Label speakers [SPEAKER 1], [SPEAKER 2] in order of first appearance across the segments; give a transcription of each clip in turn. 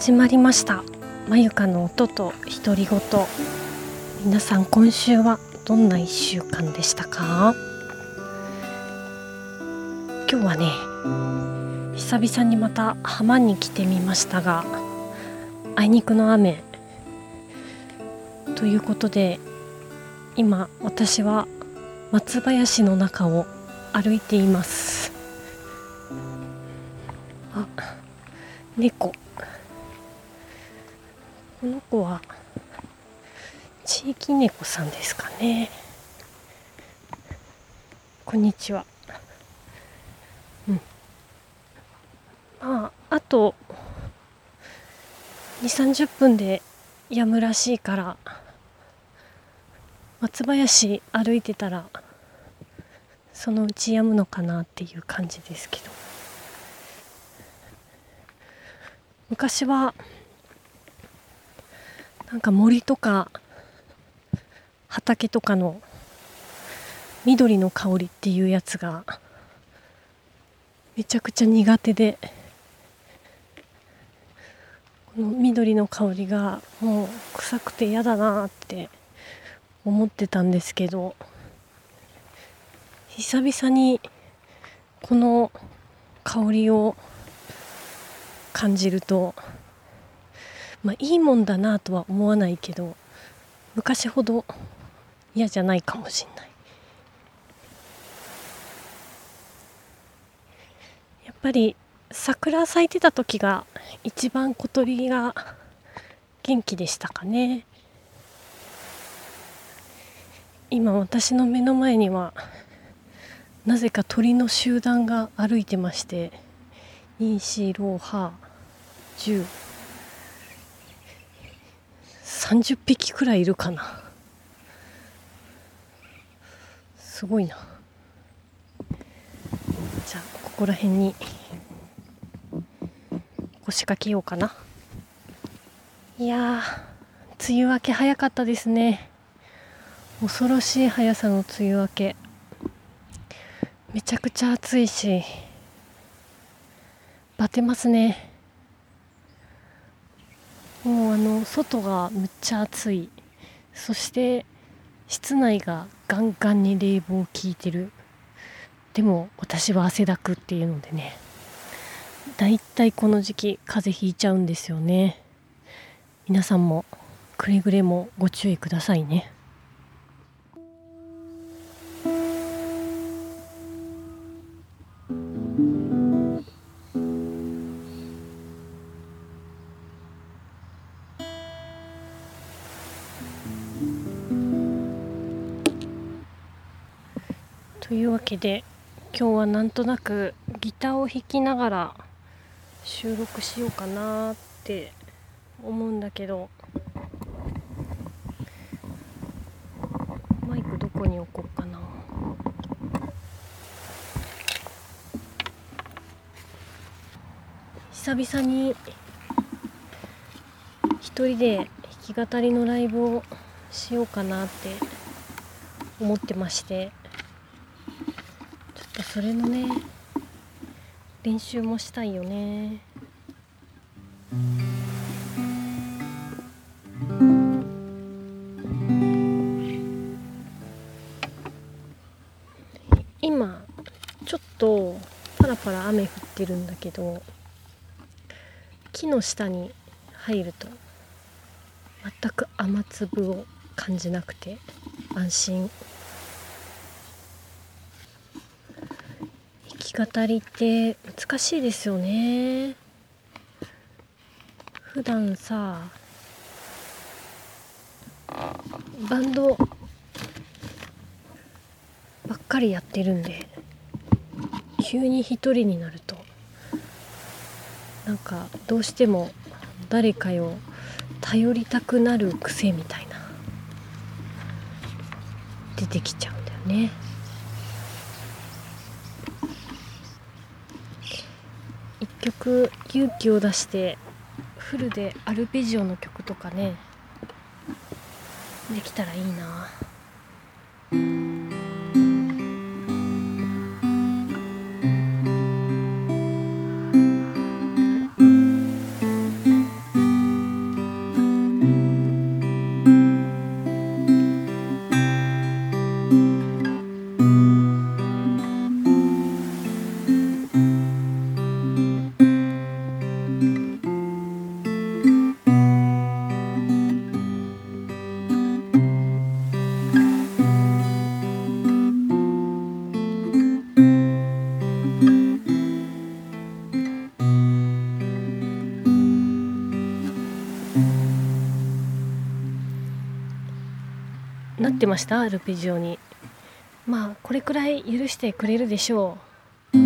[SPEAKER 1] 始まりました。まゆかの音と独り言。皆さん今週はどんな1週間でしたか？今日はね久々にまた浜に来てみましたがあいにくの雨。ということで今私は松林の中を歩いています。あ猫。この子は地域猫さんですかね。こんにちは。うん。まああと2 3 0分でやむらしいから松林歩いてたらそのうちやむのかなっていう感じですけど。昔はなんか森とか畑とかの緑の香りっていうやつがめちゃくちゃ苦手でこの緑の香りがもう臭くて嫌だなって思ってたんですけど久々にこの香りを感じるとまあいいもんだなとは思わないけど昔ほど嫌じゃないかもしんない。やっぱり桜咲いてた時が一番小鳥が元気でしたかね。今私の目の前にはなぜか鳥の集団が歩いてまして2 4 6 8 10 30匹くらいいるかな。すごいな。じゃあここら辺に腰掛けようかな。いや梅雨明け早かったですね。恐ろしい速さの梅雨明け。めちゃくちゃ暑いしバテますね。の外がむっちゃ暑い。そして室内がガンガンに冷房効いてる。でも私は汗だくっていうのでね。だいたいこの時期風邪ひいちゃうんですよね。皆さんもくれぐれもご注意くださいね。というわけで今日はなんとなくギターを弾きながら収録しようかなって思うんだけどマイクどこに置こうかな。久々に一人で弾き語りのライブをしようかなって思ってまして。それのね練習もしたいよね。今ちょっとパラパラ雨降ってるんだけど木の下に入ると全く雨粒を感じなくて安心弾き語りって難しいですよね。普段さバンドばっかりやってるんで急に一人になるとなんかどうしても誰かを頼りたくなる癖みたいな出てきちゃうんだよね一曲勇気を出してフルでアルペジオの曲とかねできたらいいな。ました？アルペジオに。まあこれくらい許してくれるでしょう。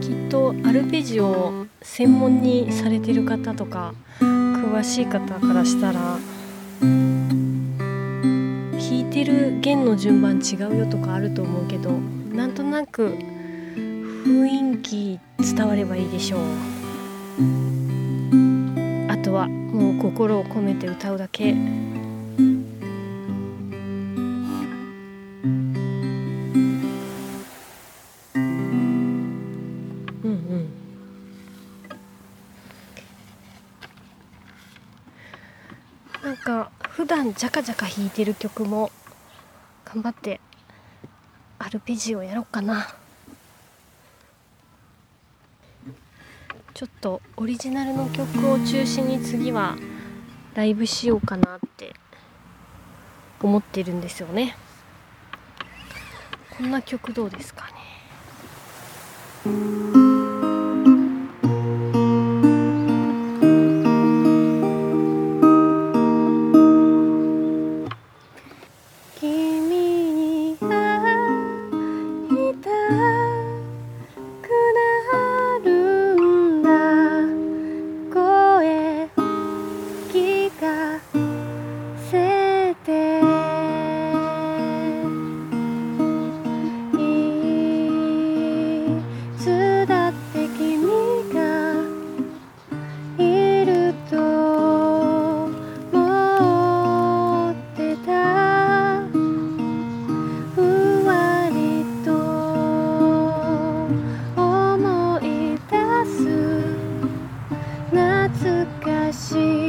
[SPEAKER 1] きっとアルペジオを専門にされてる方とか詳しい方からしたら弾いてる弦の順番違うよとかあると思うけどなんとなく雰囲気伝わればいいでしょう。とはもう心を込めて歌うだけ。なんか普段ジャカジャカ弾いてる曲も頑張ってアルペジオやろうかな。ちょっとオリジナルの曲を中心に次はライブしようかなって思ってるんですよね。こんな曲どうですかね。懐かしい。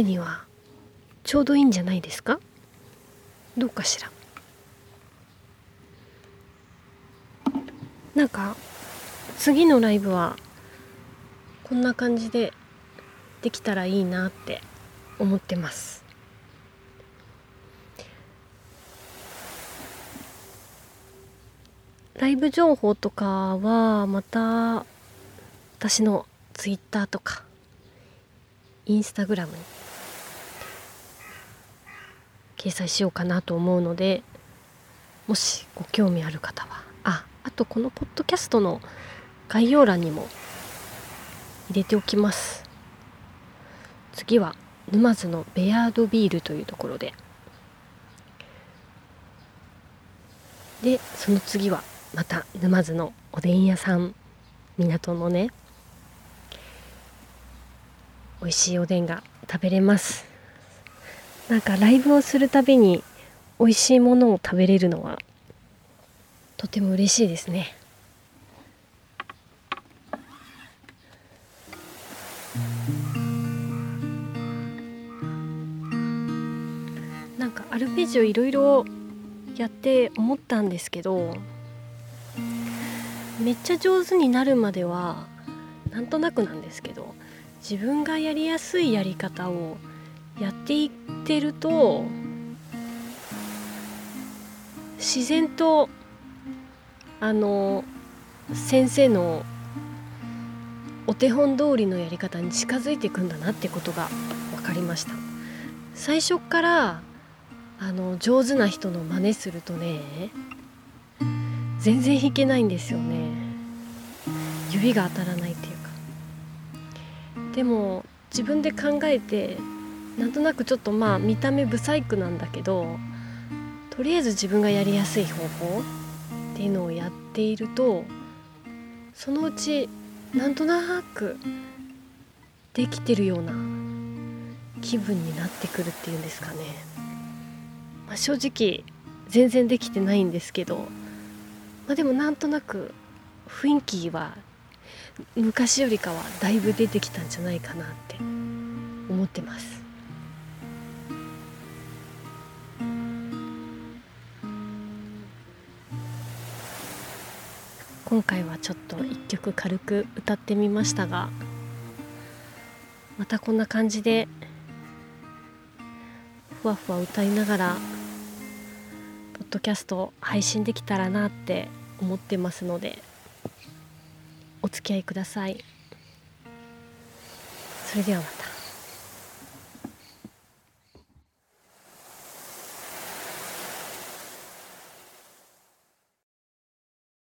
[SPEAKER 1] ルタイムにはちょうどいいんじゃないですか？どうかしら？なんか次のライブはこんな感じでできたらいいなって思ってます。ライブ情報とかはまた私のツイッターとかインスタグラムに掲載しようかなと思うのでもしご興味ある方は。ああとこのポッドキャストの概要欄にも入れておきます。次は沼津のベアードビールというところで。でその次はまた沼津のおでん屋さん。港のね美味しいおでんが食べれます。なんかライブをするたびに美味しいものを食べれるのはとても嬉しいですね。なんかアルペジオいろいろやって思ったんですけどめっちゃ上手になるまではなんとなくなんですけど自分がやりやすいやり方をやっていってると自然とあの先生のお手本通りのやり方に近づいていくんだなってことが分かりました。最初からあの上手な人の真似するとね全然弾けないんですよね。指が当たらないっていうか。でも自分で考えてなんとなくちょっとまあ見た目ブサイクなんだけどとりあえず自分がやりやすい方法っていうのをやっているとそのうちなんとなくできてるような気分になってくるっていうんですかね、まあ、正直全然できてないんですけど、まあ、でもなんとなく雰囲気は昔よりかはだいぶ出てきたんじゃないかなって思ってます今回はちょっと一曲軽く歌ってみましたがまたこんな感じでふわふわ歌いながらポッドキャスト配信できたらなって思ってますのでお付き合いください。それでは